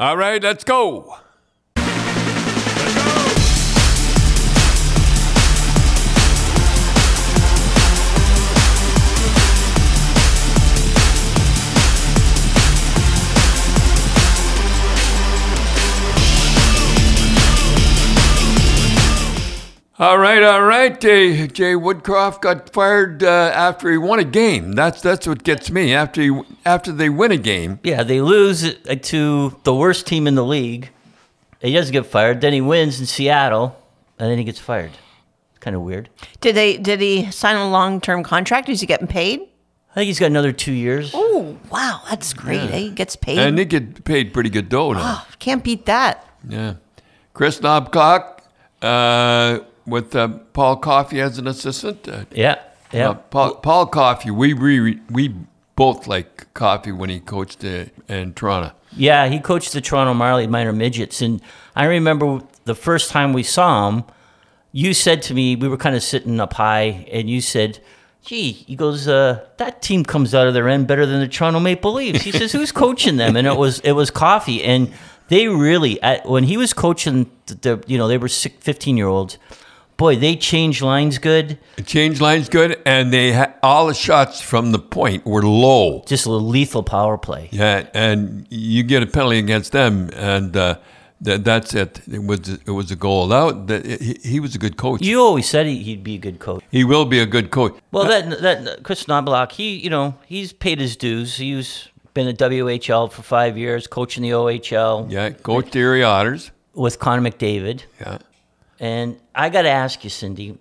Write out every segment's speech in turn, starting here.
All right, let's go. All right, all right. Uh, Jay Woodcroft got fired uh, after he won a game. That's that's what gets me. After he, after they win a game, Yeah, they lose uh, to the worst team in the league. He doesn't get fired. Then he wins in Seattle, and then he gets fired. It's Kind of weird. Did they? Did he sign a long term contract? Is he getting paid? I think he's got another two years. Oh wow, that's great. eh? He gets paid. and they get paid pretty good dough now. Oh, can't beat that. Yeah, Kris Knoblauch uh, with uh, Paul Coffey as an assistant. Uh, Yeah, yeah. uh, Paul, Paul Coffey, we, we we both like Coffey when he coached uh, in Toronto. Yeah, he coached the Toronto Marley minor midgets, and I remember the first time we saw him. You said to me, we were kind of sitting up high, and you said, "Gee," he goes, uh, "That team comes out of their end better than the Toronto Maple Leafs." He says, "Who's coaching them?" And it was it was Coffey, and they really at, when he was coaching the, the you know they were six, 15 year olds. Boy, they changed lines good. Change lines good, and they ha- all the shots from the point were low. Just a lethal power play. Yeah, and you get a penalty against them, and uh, that that's it. It was it was a goal. That, that he, he was a good coach. You always said he, he'd be a good coach. he will be a good coach. Well, that that Kris Knoblauch, he you know he's paid his dues. He's been at WHL for five years, coaching the OHL Yeah, coach the Erie Otters. with Connor McDavid. Yeah. And I got to ask you, Cindy,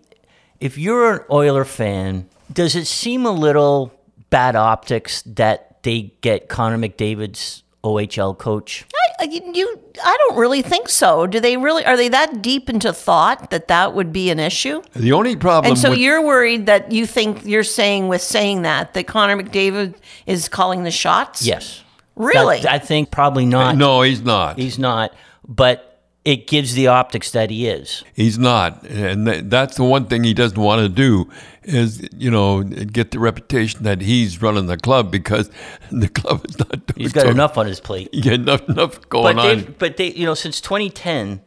if you're an Oiler fan, does it seem a little bad optics that they get Connor McDavid's OHL coach? I, I- you, I don't really think so. Do they really? Are they that deep into thought that that would be an issue? The only problem. And so with, you're worried that you think you're saying with saying that that Connor McDavid is calling the shots? Yes. Really? That- I think probably not. no, he's not. He's not. But it gives the optics that he is. He's not, and that's the one thing he doesn't want to do is you know get the reputation that he's running the club because the club is not doing. He's got so- enough on his plate. Yeah, enough enough But going they, on. but they, you know, since 2010,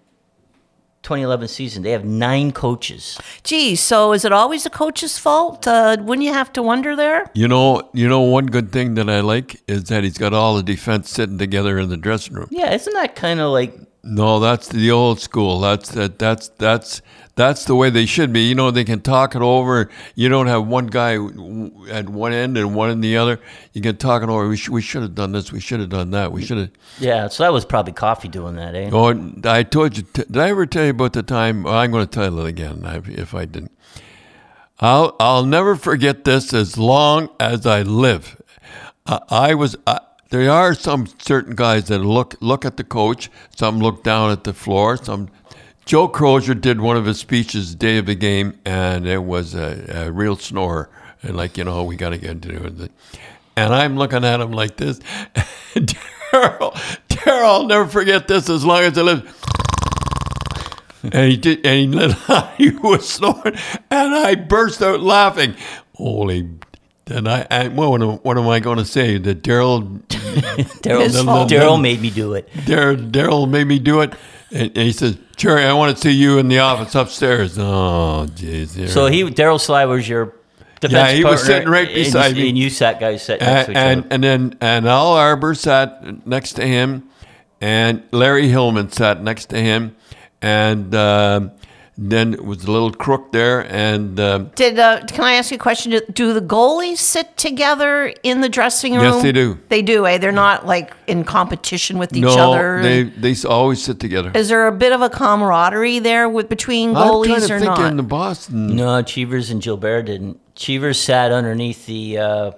2011 season, they have nine coaches. Gee, so is it always the coach's fault? Uh, wouldn't you have to wonder there? You know, you know, one good thing that I like is that he's got all the defense sitting together in the dressing room. Yeah, isn't that kind of like No, that's the old school. That's that. That's that's that's the way they should be. You know, they can talk it over. You don't have one guy at one end and one in the other. You can talk it over. We, sh- we should have done this. We should have done that. We should have. yeah? So that was probably Coffey doing that, eh? Oh, I told you. Did I ever tell you about the time? Well, I'm going to tell it again if I didn't. I'll I'll never forget this as long as I live. I, I was. I, there are some certain guys that look look at the coach. Some look down at the floor. Some. Joe Crozier did one of his speeches the day of the game, and it was a, a real snore. And like you know, we got to get to it. And I'm looking at him like this. Daryl, Daryl, I'll never forget this as long as I live. And he did, and he, he was snoring, and I burst out laughing. Holy! And I, I what, am- what am I going to say? That Daryl, Daryl. Daryl made me do it. Daryl, Daryl made me do it, and, and he says, "Jerry, I want to see you in the office upstairs." Oh, jeez. So he, Daryl Sly was your defense Yeah, he was sitting right and beside me. and you sat guys sat next to and, each and, other. and then and Al Arbour sat next to him, and Larry Hillman sat next to him, and uh, then it was a little crook there, and uh, Did uh, can I ask you a question? Do, do the goalies sit together in the dressing room? Yes, they do. They do. Eh? They're not like in competition with each no, other. they they always sit together. Is there a bit of a camaraderie there with between I'm trying goalies to or think not? in the Boston. no, Cheevers and Gilbert didn't. Cheevers sat underneath the uh,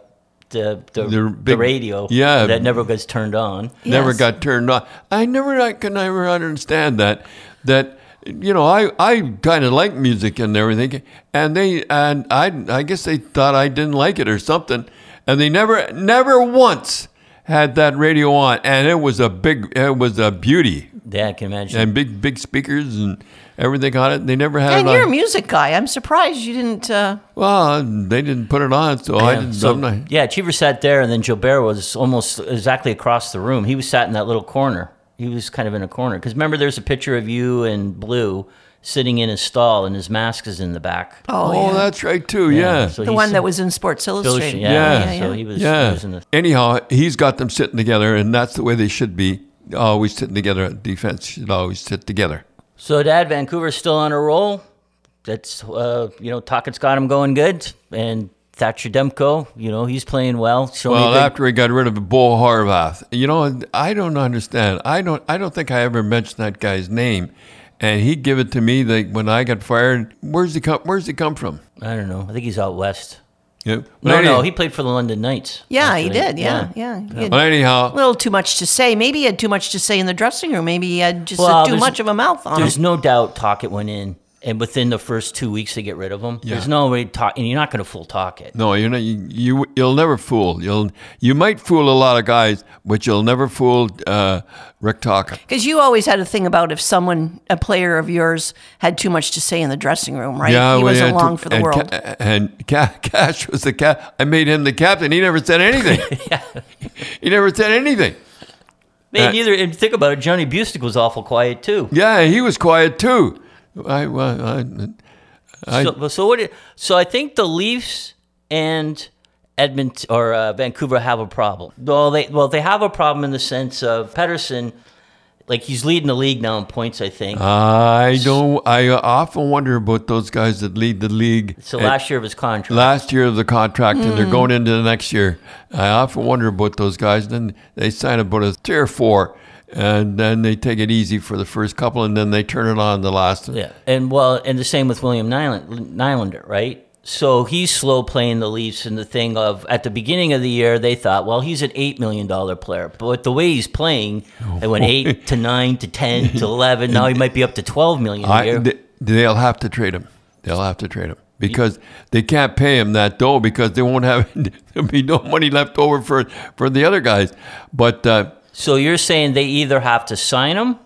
the the, The the radio. yeah. that never gets turned on. never Yes. got turned on. I never I could never understand that that you know I I kind of like music and everything and they and I I guess they thought I didn't like it or something and they never never once had that radio on and it was a big it was a beauty Yeah, I can imagine. and big big speakers and everything on it they never had and it you're a music guy. I'm surprised you didn't. Uh, well they didn't put it on so I Yeah, didn't so, I'm yeah, Cheever sat there, and then Gilbert was almost exactly across the room. He was sat in that little corner. He was kind of in a corner. Because remember, there's a picture of you and Blue sitting in his stall, and his mask is in the back. Oh, Oh, yeah. that's right too. Yeah. so the one that was in Sports Illustrated. yeah, Yeah. yeah, So he was, yeah. he was in the. Anyhow, he's got them sitting together, and that's the way they should be. Always sitting together. Defense should always sit together. So, Dad, Vancouver's still on a roll. That's uh, you know, Tocchet's got him going good, and Thatcher Demko, you know, he's playing well. Showing Well, me after he got rid of Bo Horvath, you know, I don't understand. I don't. I don't think I ever mentioned that guy's name, and he give it to me like when I got fired. Where's he come? Where's he come from? I don't know. I think he's out west. Yeah. No, But no, he played for the London Knights. Yeah, he did. Yeah, yeah. He had But anyhow, a little too much to say. Maybe he had too much to say in the dressing room. Maybe he had just Well, too much of a mouth on There's him. no doubt Tocchet went in, and within the first two weeks they get rid of him. There's Yeah. no way to talk, and you're not going to fool Tocchet. no, you're not. You, you you'll never fool. You'll you might fool a lot of guys, but you'll never fool uh, Rick Tocchet. Because you always had a thing about if someone, a player of yours, had too much to say in the dressing room, right? Yeah, he we wasn't had to- long for the and world. Ca- and Ca- Cash was the cap. I made him the captain. He never said anything. He never said anything. Man, Uh, neither. And think about it. Johnny Bucyk was awful quiet too. Yeah, he was quiet too. I, well, I, I so, so what? So I think the Leafs and Edmonton or uh, Vancouver have a problem. Well, they well they have a problem in the sense of Pettersson, like he's leading the league now in points. I think. I don't. I often wonder about those guys that lead the league. so last year of his contract. last year of the contract, and they're going into the next year. I often wonder about those guys. Then they sign about a tier four, and then they take it easy for the first couple, and then they turn it on the last. Yeah, and well, and the same with William Nyland, Nylander, right? So he's slow playing the Leafs, and the thing of at the beginning of the year they thought, well, he's an eight million dollar player, but the way he's playing, it went eight to nine to ten to eleven. Now he might be up to twelve million a I, they'll have to trade him. They'll have to trade him because they can't pay him that dough because they won't have there'll be no money left over for for the other guys. But uh, so you're saying they either have to sign him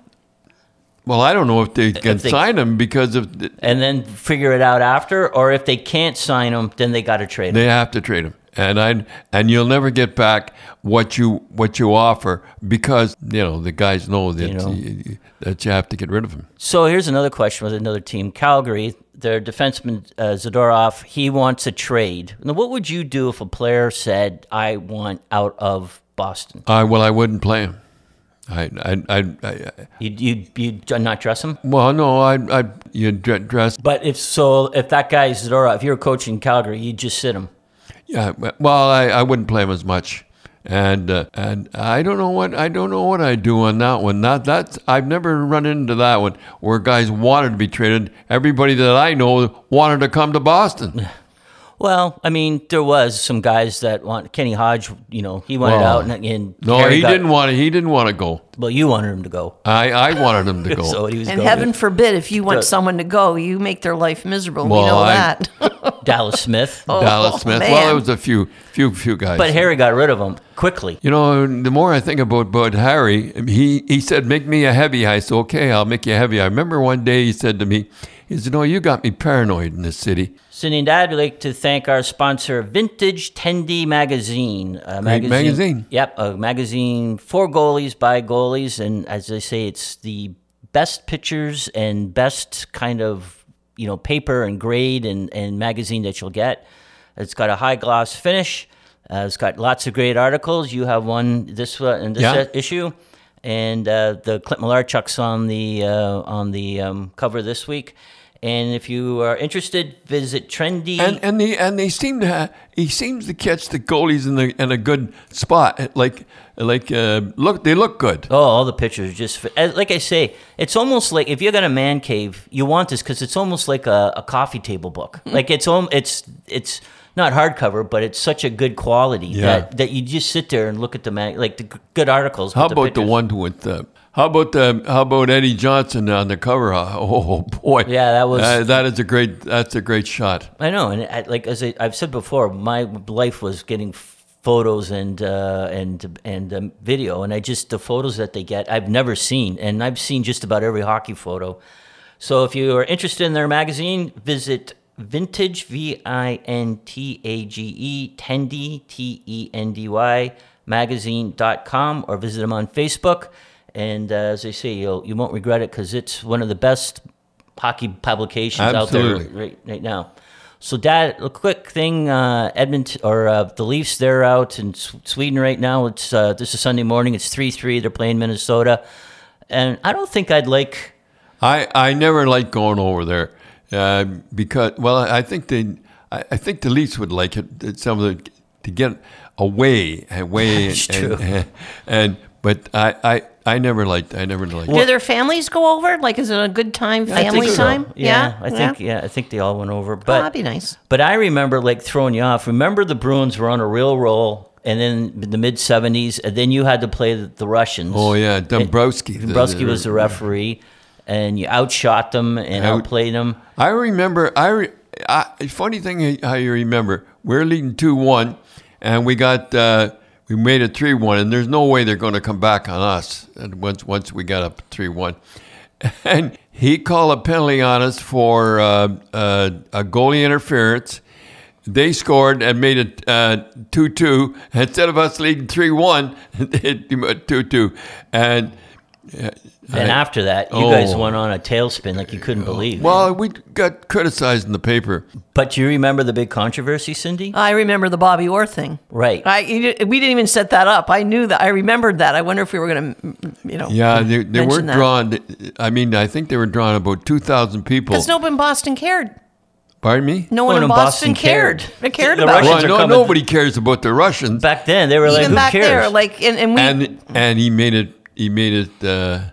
well, I don't know if they can they- sign him because of the, and then figure it out after, or if they can't sign him, then they got to trade him. they have to trade him. And I and you'll never get back what you what you offer because you know the guys know that You know. you, that you have to get rid of him. So here's another question with another team, Calgary. Their defenseman uh, Zadorov, he wants a trade. Now, what would you do if a player said, "I want out of Boston"? I well, I wouldn't play him. I I I, I You you you not dress him? well, no, I I you dress But if so, if that guy is Zadorov, if you're coaching Calgary, you just sit him. Yeah, well, I, I wouldn't play him as much, and uh, and I don't know what I don't know what I do on that one. Not that's I've never run into that one where guys wanted to be traded. Everybody that I know wanted to come to Boston. Well, I mean, there was some guys that want Kenny Hodge. You know, he wanted Well, out, and, and No, Harry he got- didn't want to. He didn't want to go. Well, you wanted him to go, I, I wanted him to go. so he was and going. heaven forbid, if you want someone to go, you make their life miserable. we know I- that. Dallas Smith, oh, Dallas Oh, Smith. man. Well, it was a few few few guys. but Harry got rid of him quickly. You know, the more I think about Bud Harry, he, he said, make me a heavy. I said, okay, I'll make you a heavy. I remember one day he said to me, he said, no, you got me paranoid in this city. Cindy and Dad, we'd like to thank our sponsor, Vintage Tendy Magazine. A Great magazine. Yep, a magazine for goalies by goalies, and as I say, it's the best pictures and best kind of you know paper and grade and, and magazine that you'll get. It's got a high gloss finish. Uh, it's got lots of great articles. You have one this uh, in this Yeah. uh, issue, and uh, the Clint Malarchuk's on the uh, on the um, cover this week. And if you are interested, visit Trendy. And and they and they seem to ha he seems to catch the goalies in the in a good spot. Like like uh, look they look good. Oh, all the pictures just like I say, it's almost like if you got a man cave, you want this because it's almost like a, a coffee table book. like it's it's it's not hardcover, but it's such a good quality Yeah. that, that you just sit there and look at the man like the good articles. How about the one with uh, how about the how about Eddie Johnston on the cover? Oh boy, Yeah, that was- Uh, that is a great that's a great shot. I know, and I, like as I, I've said before, my life was getting photos and uh, and and um, video, and I just the photos that they get, I've never seen, and I've seen just about every hockey photo. So if you are interested in their magazine, visit Vintage V I N T A G E Tendy T E N D Y magazine.com or visit them on Facebook. And uh, as they say, you'll, you won't regret it because it's one of the best hockey publications Absolutely. out there right, right now. So, Dad, a quick thing: uh, Edmonton or uh, the Leafs, they're out in Sweden right now. It's uh, this is Sunday morning. It's three three. They're playing Minnesota, and I don't think I'd like. I, I never liked going over there uh, because well I think they I, I think the Leafs would like it some of the to get away away That's and, true. and, and but I, I I never liked I never liked Do their families go over? Like, is it a good time, I think family so. time? Yeah, I think yeah. I think they all went over. Oh, But that'd be nice. But I remember like throwing you off. Remember the Bruins were on a real roll, and then in the mid '70s, and then you had to play the, the Russians. Oh yeah, Dombrowski. Dombrowski was the referee, and you outshot them and Out- outplayed them. I remember. I, re, I funny thing how you remember. We're leading two one, and we got uh, we made it three one, and there's no way they're going to come back on us. And once once we got up three one, and he called a penalty on us for uh, uh, a goalie interference. They scored and made it uh, 2 2. Instead of us leading 3 1, it 2 2. And And after that, you guys Oh. went on a tailspin like you couldn't believe. well, we got criticized in the paper. but do you remember the big controversy, Cindy? I remember the Bobby Orr thing. right. I, we didn't even set that up. I knew that. I remembered that. I wonder if we were going to, you know. Yeah, they, they weren't that. drawn. I mean, I think they were drawn about 2,000 people. Because no one in Boston cared. Pardon me? No one in Boston, cared. They cared The about Russians. Well, no, coming- nobody cares about the Russians. Back then, they were like, Even "Who back cares?" there, like, and, and we. and and he made it. He made it. Uh,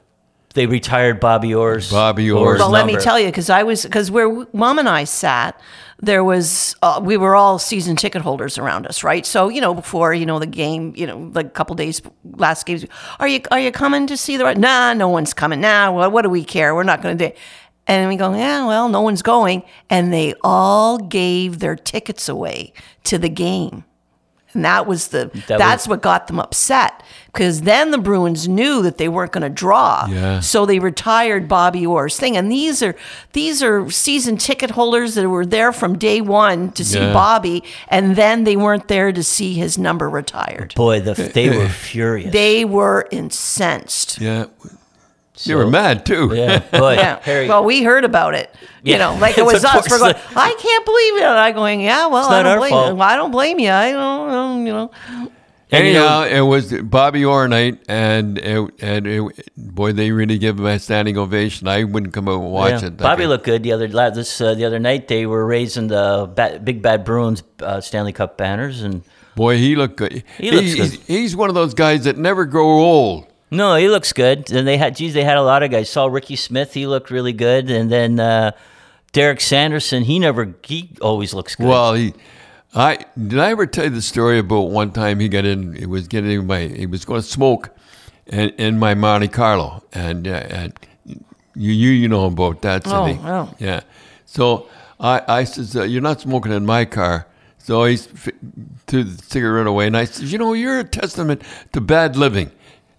they retired Bobby Orr's. Bobby Orr's well, let me tell you, because I was because where mom and I sat, there was uh, we were all season ticket holders around us, right? So you know, before you know the game, you know, like a couple days last games, are you are you coming to see the? right? Nah, no one's coming. Nah, well, what do we care? We're not going to do. And we go, yeah, well, no one's going, and they all gave their tickets away to the game. And that was the That that's was- what got them upset because then the Bruins knew that they weren't going to draw. Yeah. So they retired Bobby Orr's thing. And these are these are season ticket holders that were there from day one to see Yeah. Bobby, and then they weren't there to see his number retired. Boy, the, they were furious. They were incensed. yeah, they were mad too. Yeah, boy, Yeah. Harry. Well, we heard about it. You know, like it It's was us. We're going. I can't believe it. And I going, yeah, well, I don't blame fault. you. I don't blame you. I don't, I don't, you know. And, you know, Anyhow, it was Bobby Orr night, and it, and it, boy, they really give him a standing ovation. I wouldn't come out and watch yeah, it. Bobby looked good the other this uh, the other night. They were raising the ba- big bad Bruins uh, Stanley Cup banners, and Boy, he looked good. He looks he's, good. he's one of those guys that never grow old. No, he looks good. And they had, geez, they had a lot of guys. Saw Ricky Smith, he looked really good, and then uh, Derek Sanderson, he never, he always looks good. Well, he, I did I ever tell you the story about one time he got in. He was getting in my. He was going to smoke, in, in my Monte Carlo, and, uh, and you you you know about that, Oh, Cindy. oh. Yeah. So I I says uh, you're not smoking in my car. So he threw the cigarette away, and I said, you know, you're a testament to bad living.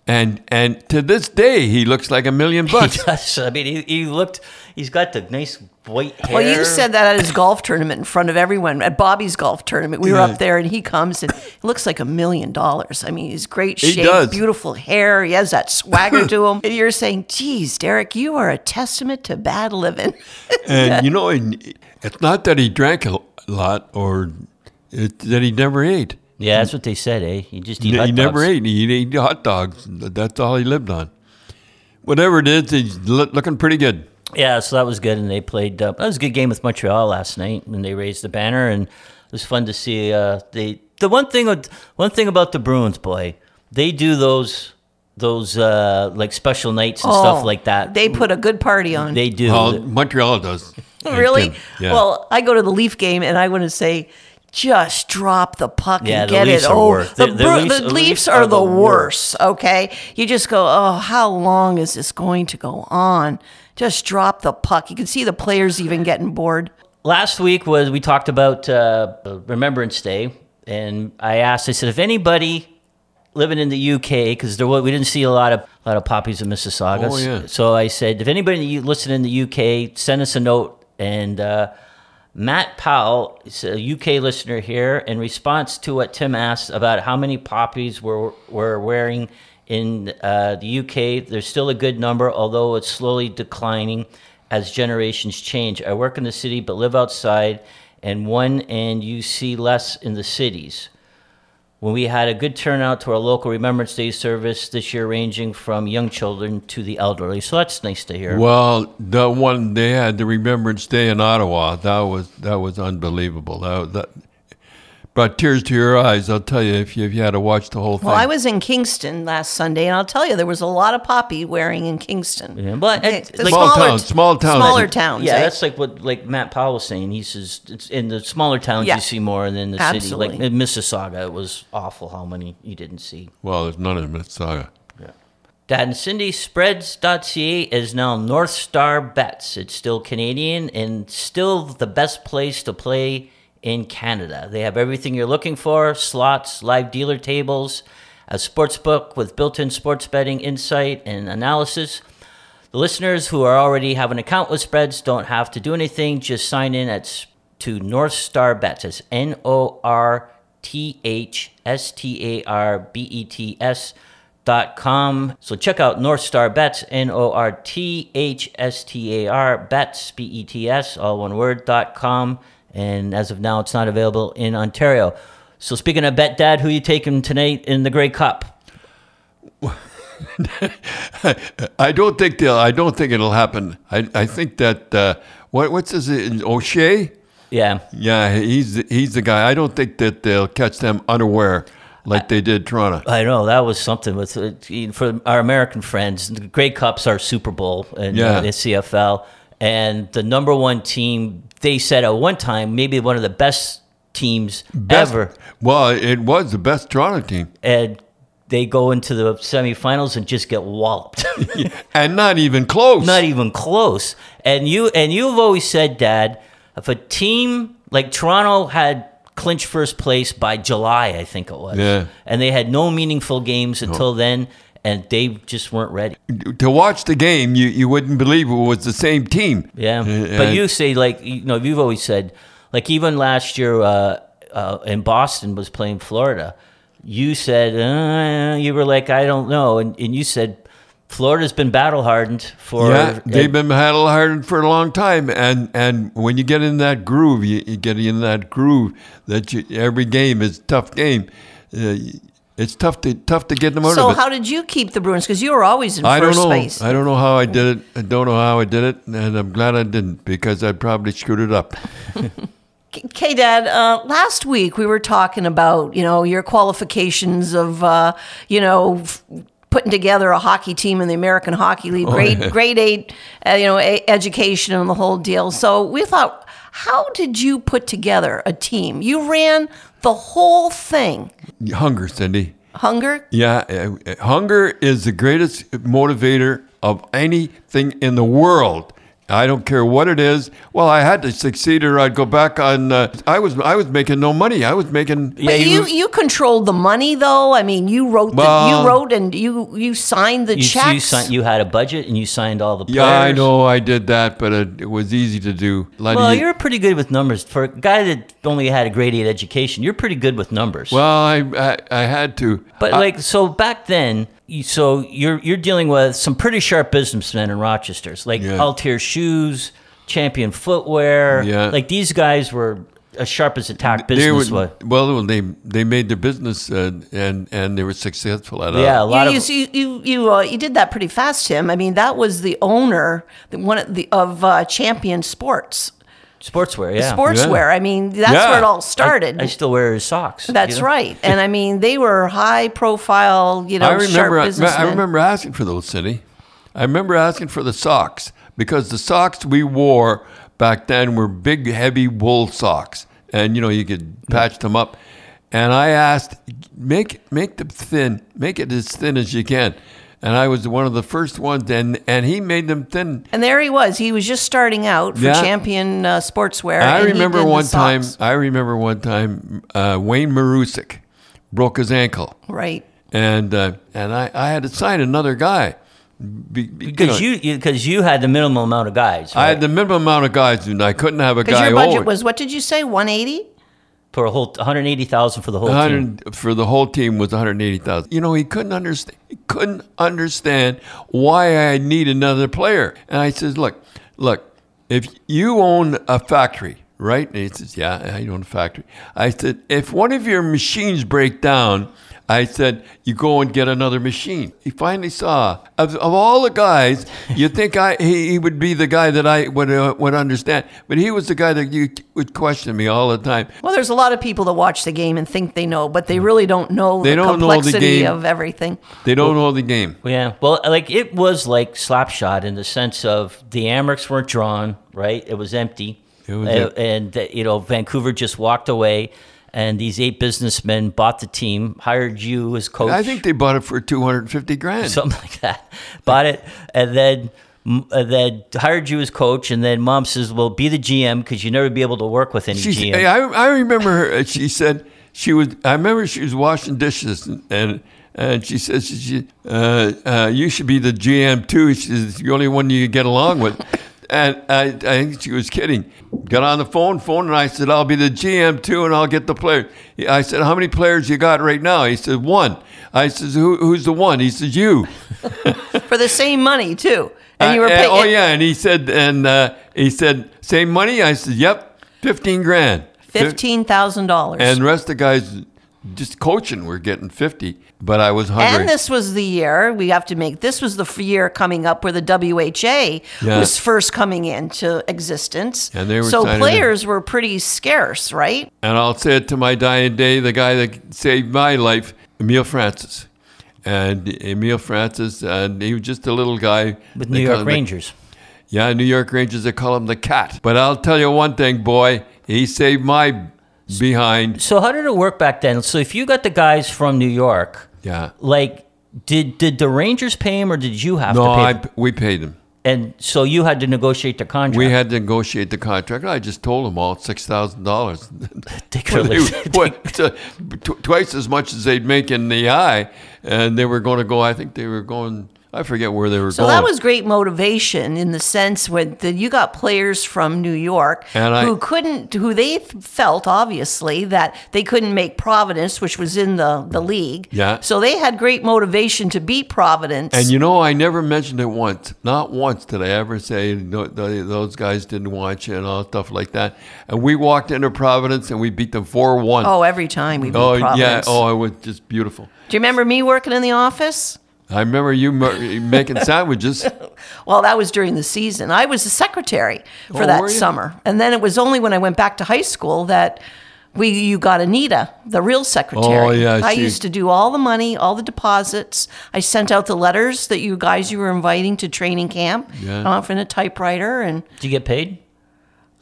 And and to this day, he looks like a million bucks. he bucks. does. I mean, he, he looked, he's got the nice white hair. Well, you said that at his golf tournament in front of everyone at Bobby's golf tournament. We were Yeah. up there, and he comes and he looks like a million dollars. I mean, he's great He shape, does. beautiful hair. He has that swagger to him. And you're saying, "Geez, Derek, you are a testament to bad living." And you know, it's not that he drank a lot or it, that he never ate. Yeah, that's what they said, eh? He just eat He hot never dogs. ate. He ate hot dogs. That's all he lived on. Whatever it is, he's looking pretty good. Yeah, so that was good, and they played. Uh, that was a good game with Montreal last night, and they raised the banner, and it was fun to see. Uh, they the one thing one thing about the Bruins, boy, they do those those uh, like special nights and stuff like that. Oh, They put a good party on. they do. Well, Montreal does. really? Yeah. Well, I go to the Leaf game, and I want to say. Just drop the puck Yeah, and get it. over. Oh, the, The- the Bru- Leafs- the the Leafs Leafs are are the the worst. Okay, you just go. Oh, how long is this going to go on? Just drop the puck. You can see the players even getting bored. last week was we talked about uh, Remembrance Day, and I asked. I said, if anybody living in the UK, because there wa- we didn't see a lot of a lot of poppies in Mississauga. Oh, yeah. So I said, if anybody listening in the UK, send us a note. And uh, Matt Powell a UK listener here. In response to what Tim asked about how many poppies we're we're wearing In uh, the UK, there's still a good number, although it's slowly declining as generations change. I work in the city but live outside, and one and you see less in the cities. When we had a good turnout to our local Remembrance Day service this year, ranging from young children to the elderly. So that's nice to hear. Well, the one they had the Remembrance Day in Ottawa, that was that was unbelievable. That, that brought tears to your eyes. I'll tell you if you, if you had to watch the whole thing. Well, I was in Kingston last Sunday, and I'll tell you, there was a lot of poppy wearing in Kingston. Yeah, but Okay, it- the like- Small smaller- towns, small towns. smaller towns. yeah, eh? that's like what like Matt Powell was saying. He says it's in the smaller towns Yeah. you see more than in the city. Absolutely. Like in Mississauga, it was awful how many you didn't see. well, there's none in Mississauga. Dad and Cindy Spreads.ca is now North Star Bets. It's still Canadian and still the best place to play in Canada. They have everything you're looking for slots, live dealer tables, a sports book with built in sports betting insight and analysis. The listeners who are already have an account with Spreads don't have to do anything. Just sign in at to North Star Bets. It's N O R T H S T A R B E T S dot com. So check out North Star Bets, N O R T H S T A R Bets, B E T S, all one word, dot com. And as of now, it's not available in Ontario. So speaking of Bet Dad, who you taking tonight in the Grey Cup? I don't think they'll. I don't think it'll happen. I, I think that uh, what what's his O'Shea? Yeah. Yeah, he's he's the guy. I don't think that they'll catch them unaware like they did Toronto. I know that was something with uh, for our American friends. The Grey Cup's are Super Bowl and Yeah. uh, the CFL, and the number one team. They said at one time maybe one of the best teams Best- ever, Well, it was the best Toronto team, and they go into the semifinals and just get walloped. and not even close. Not even close. And you and you've always said, Dad, if a team like Toronto had clinched first place by July, I think it was, Yeah. and they had no meaningful games until then, and they just weren't ready. to watch the game, you, you wouldn't believe it was the same team. Yeah, Uh, but you say like you know you've always said like even last year uh, uh, in Boston was playing Florida. You said uh, you were like I don't know, and, and you said Florida's been battle hardened for Yeah, they've been battle hardened for a long time, and and when you get in that groove, you, you get in that groove that you, every game is a tough game. Uh, it's tough to tough to get them out So of it. how did you keep the Bruins? Because you were always in I don't first know. base. I don't know how I did it. I don't know how I did it, and I'm glad I didn't because I probably screwed it up. Okay, Dad. Uh, last week we were talking about you know your qualifications of uh, you know f- putting together a hockey team in the American Hockey League, grade yeah. grade eight, uh, you know, a- education and the whole deal. So we thought, how did you put together a team? You ran the whole thing. Hunger, Cindy. Hunger. Yeah, uh, uh, hunger is the greatest motivator of anything in the world. I don't care what it is. Well, I had to succeed, or I'd go back on. Uh, I was I was making no money. I was making. But you, you- you controlled the money though. I mean, you wrote the, you wrote and you you signed the you, checks. you, signed, you had a budget and you signed all the players. Yeah, I know I did that, but it, it was easy to do. Like Well, you- you're pretty good with numbers for a guy that only had a grade eight education. You're pretty good with numbers. well, I, I I had to. But I- like so back then, you, so you're you're dealing with some pretty sharp businessmen in Rochester's, like Yeah. Altier Shoes, Champion Footwear. Yeah. like these guys were as sharp as attack they business were, was. well, they they made their business uh, and and they were successful at it. Yeah, a lot you, of you you you, uh, you did that pretty fast, Tim. I mean, that was the owner, the one of the of uh, Champion Sports sportswear. Yeah, Sportswear. I mean, that's Yeah. where it all started. I still wear his socks. that's you know? right. And I mean, they were high profile, you know, I remember. sharp I, businessmen. I remember asking for those, Cindy. I remember asking for the socks because the socks we wore back then were big, heavy wool socks, and you know you could patch them up. And I asked, make make them thin, make it as thin as you can. And I was one of the first ones, and and he made them thin. And there he was. He was just starting out for Yeah. Champion uh, Sportswear. I remember one time. I remember one time uh, Wayne Marusik broke his ankle, Right. and uh, and I, I had to sign another guy Be- be- because you because you had the minimum amount of guys. I had the minimum amount of guys, and I couldn't have a Because guy your budget over. was, what did you say, 180? For a whole 180,000 for the whole team. for the whole team was 180,000. You know, he couldn't understand. He couldn't understand why I need another player. And I says, "Look, look, if you own a factory, right?" And he says, "Yeah, I own a factory." I said, "If one of your machines break down." I said, "You go and get another machine." He finally saw of, of all the guys, you think I he, he would be the guy that I would uh, would understand, but he was the guy that you would question me all the time. Well, there's a lot of people that watch the game and think they know, but they really don't know They the don't know the complexity game. of everything. They don't know the game. Yeah, well, like it was like Slapshot in the sense of the Amerks weren't drawn, right? It was empty, It was Uh, and uh, you know Vancouver just walked away, and these eight businessmen bought the team, hired you as coach. I think they bought it for 250 grand. something like that. Bought it, and then uh, then hired you as coach, and then mom says, "Well, be the GM because you never be able to work with any She, GM." I, I remember her. She said she was. I remember she was washing dishes, and and, and she says she uh, uh, you should be the GM too. She's the only one you can get along with. And I, I think she was kidding. Got on the phone, phone, and I said, "I'll be the GM too, and I'll get the player." I said, "How many players you got right now?" He said, "One." I said, Who, "Who's the one?" He said, "You." For the same money, too. And you were Uh, paying. oh yeah, and he said, and uh, he said, same money. I said, yep, fifteen grand. $15,000. And the rest of the guys just coaching we're getting fifty, but I was hungry. And this was the year we have to make. This was the year coming up where the WHA Yeah. was first coming into existence. And they were so signing players were pretty scarce, right? And I'll say it to my dying day, the guy that saved my life, Emile Francis. And Emile Francis, and he was just a little guy. with New York him the- Rangers. yeah, New York Rangers, they call him the cat. But I'll tell you one thing, boy, he saved my behind. So how did it work back then? So if you got the guys from New York, Yeah. like did did the Rangers pay him or did you have No, to pay? I, them? we paid him. And so you had to negotiate the contract. We had to negotiate the contract. I just told them all six thousand dollars. They could have- What uh, twice as much as they'd make in the eye, and they were going to go. I think they were going. I forget where they were So going. that was great motivation in the sense when the, you got players from New York And I- who couldn't, who they felt obviously that they couldn't make Providence, which was in the, the league. Yeah. So they had great motivation to beat Providence. And you know, I never mentioned it once. Not once did I ever say "No, th- those guys didn't want you and all stuff like that. And we walked into Providence and we beat them four one. oh, every time we beat Oh, Providence. yeah. Oh, it was just beautiful. Do you remember me working in the office? I remember you making sandwiches. Well, that was during the season. I was the secretary oh, for Oh, that summer. And then it was only when I went back to high school that we you got Anita, the real secretary. Oh, yeah, I she- used to do all the money, all the deposits. I sent out the letters that you guys you were inviting to training camp Yeah. off in a typewriter and Did you get paid?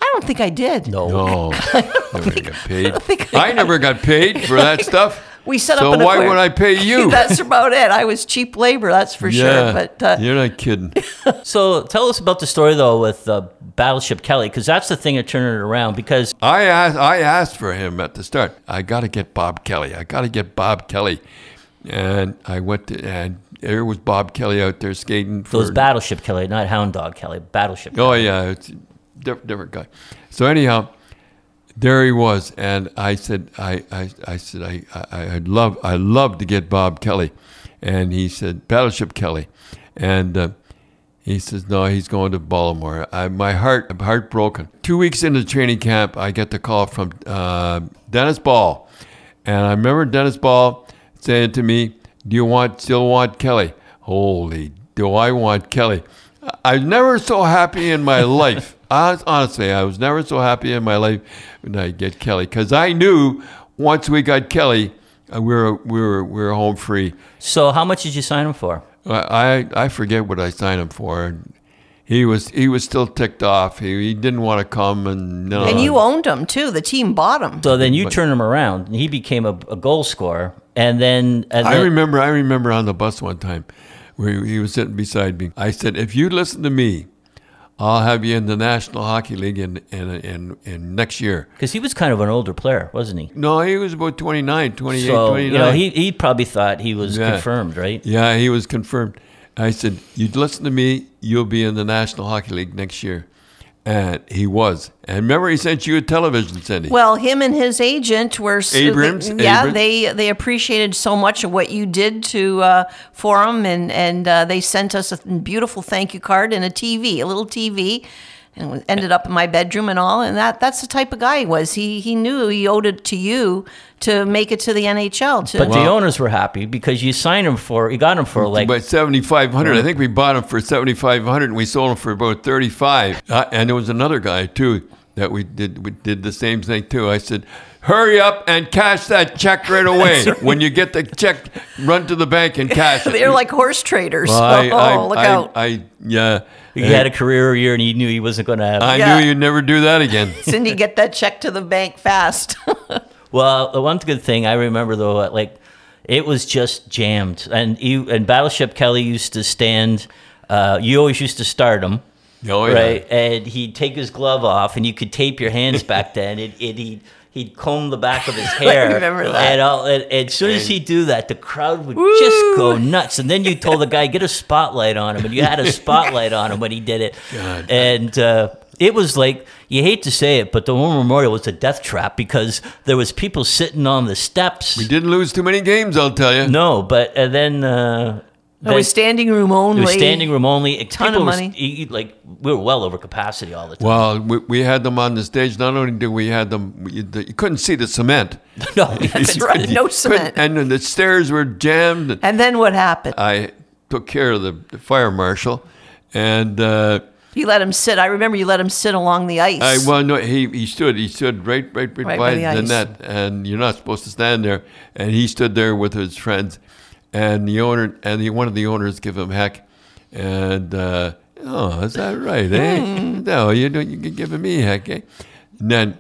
I don't think I did. No. No, never got paid. think I I never got paid for that stuff. We set so up an why aquarium. would I pay you? that's about it. I was cheap labor, that's for yeah, sure. But uh, you're not kidding. So tell us about the story though with uh, Battleship Kelly, because that's the thing that turned it around. Because I asked, I asked for him at the start. I got to get Bob Kelly. I got to get Bob Kelly, and I went to, and there was Bob Kelly out there skating for. it was Battleship Kelly, not Hound Dog Kelly. Battleship. Oh Kelly. yeah, it's a diff- different guy. So anyhow, there he was, and I said, I, I, I said, I, I, I'd love, I love to get Bob Kelly, and he said Battleship Kelly, and uh, he says no, he's going to Baltimore. I, my heart, I'm heartbroken. Two weeks into training camp, I get the call from uh, Dennis Ball, and I remember Dennis Ball saying to me, "Do you want still want Kelly?" Holy, do I want Kelly? I was never so happy in my life. Hon- Honestly, I was never so happy in my life when I get Kelly because I knew once we got Kelly, uh, we were we were we were home free. So how much did you sign him for? I I I forget what I signed him for. He was he was still ticked off. He, he didn't want to come and no. and you owned him too. The team bought him. So then you turned him around, and he became a, a goal scorer. And then, and I then- remember I remember on the bus one time where he was sitting beside me. I said, "If you listen to me, I'll have you in the National Hockey League in in in, in next year." because he was kind of an older player, wasn't he? No, he was about 29, 28, So 29. you know, he he probably thought he was Yeah. confirmed, right? yeah, he was confirmed. I said, "You listen to me, you'll be in the National Hockey League next year." And he was. And remember, he sent you a television, Cindy. Well, him and his agent were Abrams? Yeah, Abrams? they they appreciated so much of what you did to uh, for him, and and uh, they sent us a beautiful thank you card and a TV, a little TV, and it was- ended up in my bedroom and all. And that that's the type of guy he was. He he knew he owed it to you to make it to the NHL. To, But the owners were happy because you signed him for, you got him for like, But seventy five hundred. I think we bought him for seventy five hundred, and we sold him for about thirty five. Uh, and there was another guy too that we did. We did the same thing too. I said, "Hurry up and cash that check right away. when you get the check, run to the bank and cash it." they're like horse traders. Well, I, oh, I, look I, out! I, yeah. he had a career year and he knew he wasn't going to have. I Yeah. knew you'd never do that again. Cindy, get that check to the bank fast. Well, the one good thing I remember though, like it was just jammed, and you and Battleship Kelly used to stand. Uh, you always used to start him, Oh, yeah. right? And he'd take his glove off, and you could tape your hands back then. It, it he'd he'd comb the back of his hair. remember that. And, all, and, and as soon as he'd do that, the crowd would just go nuts. And then you told the guy get a spotlight on him, and you had a spotlight on him when he did it. God. And uh, it was like you hate to say it, but the War Memorial was a death trap because there was people sitting on the steps. We didn't lose too many games, I'll tell you. No, but and then uh, it was standing room only. it was standing room only. A ton of People were- money. you- you- like we were well over capacity all the time. Well, we, we had them on the stage. Not only did we had them, you, you couldn't see the cement. no, That's right. No cement. Couldn't- And the stairs were jammed. And And then what happened? I took care of the, the fire marshal, and uh, You let him sit. I remember you let him sit along the ice. I well no he he stood he stood right right right, Right by, by the the, net, and you're not supposed to stand there. And he stood there with his friends, and the owner and the, one of the owners give him heck, and uh, oh is that right? Eh? Hmm. no, you don't you giving me heck. Eh? And then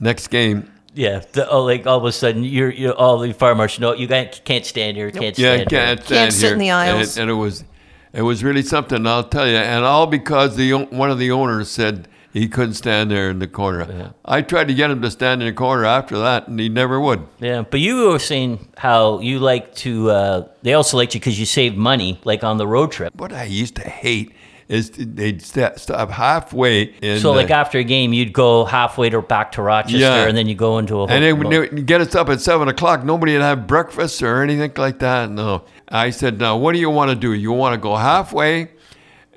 next game. yeah. The, oh, like all of a sudden you're you're all the fire marshal. No, you can't, can't stand here. Can't Yeah, stand can't, here. stand sit in the aisles. And, and it was, it was really something. I'll tell you, and all because the o- one of the owners said he couldn't stand there in the corner. I tried to get him to stand in the corner after that, and he never would. Yeah, but you were saying how you like to. Uh, they also liked you because you saved money, like on the road trip. What I used to hate is they'd st- stop halfway in. So, like uh, after a game, you'd go halfway to back to Rochester, Yeah. and then you go into a. and they hotel. would they would get us up at seven o'clock. Nobody would have breakfast or anything like that. No, I said, "Now, what do you want to do? You want to go halfway,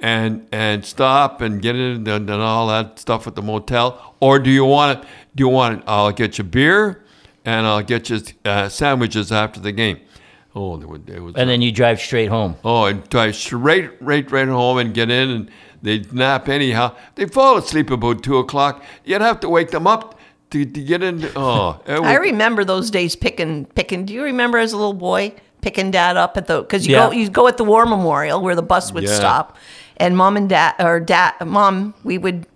and and stop and get in and, and all that stuff at the motel, or do you want it? Do you want it? I'll get you beer, and I'll get you uh, sandwiches after the game. Oh, there was, there was and then you drive straight home. Oh, and drive straight, right, right home and get in, and they'd nap anyhow. They'd fall asleep about two o'clock. You'd have to wake them up to, to get in. Oh, it I remember those days picking, picking. Do you remember as a little boy picking dad up at the? Because you Yeah. go, you go at the War Memorial where the bus would Yeah. stop, and mom and dad or dad, mom, we would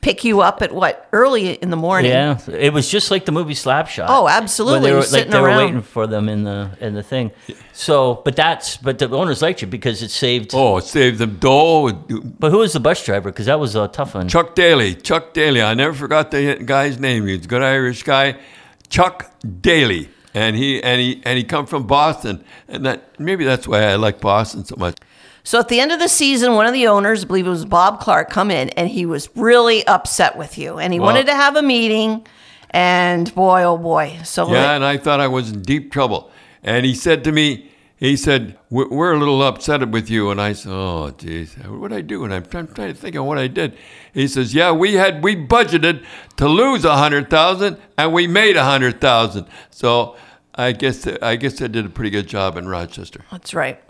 pick you up at what early in the morning. Yeah, it was just like the movie Slapshot. Oh, absolutely. They were Sitting like they were waiting for them in the in the thing. So, but that's but the owners liked you because it saved. oh, it saved them dough. But who was the bus driver? Because that was a tough one. Chuck Daly, Chuck Daly. I never forgot the guy's name. He's a good Irish guy, Chuck Daly, and he and he and he come from Boston, and that maybe that's why I like Boston so much. So at the end of the season, one of the owners, I believe it was Bob Clark, come in and he was really upset with you, and he wanted to have a meeting. And boy, oh boy, so Yeah, and I thought I was in deep trouble. And he said to me, he said, "We're a little upset with you." And I said, "Oh, geez, what did I do?" And I'm, I'm trying to think of what I did. He says, "Yeah, we had we budgeted to lose a hundred thousand, and we made a hundred thousand. So I guess I guess I did a pretty good job in Rochester." That's right.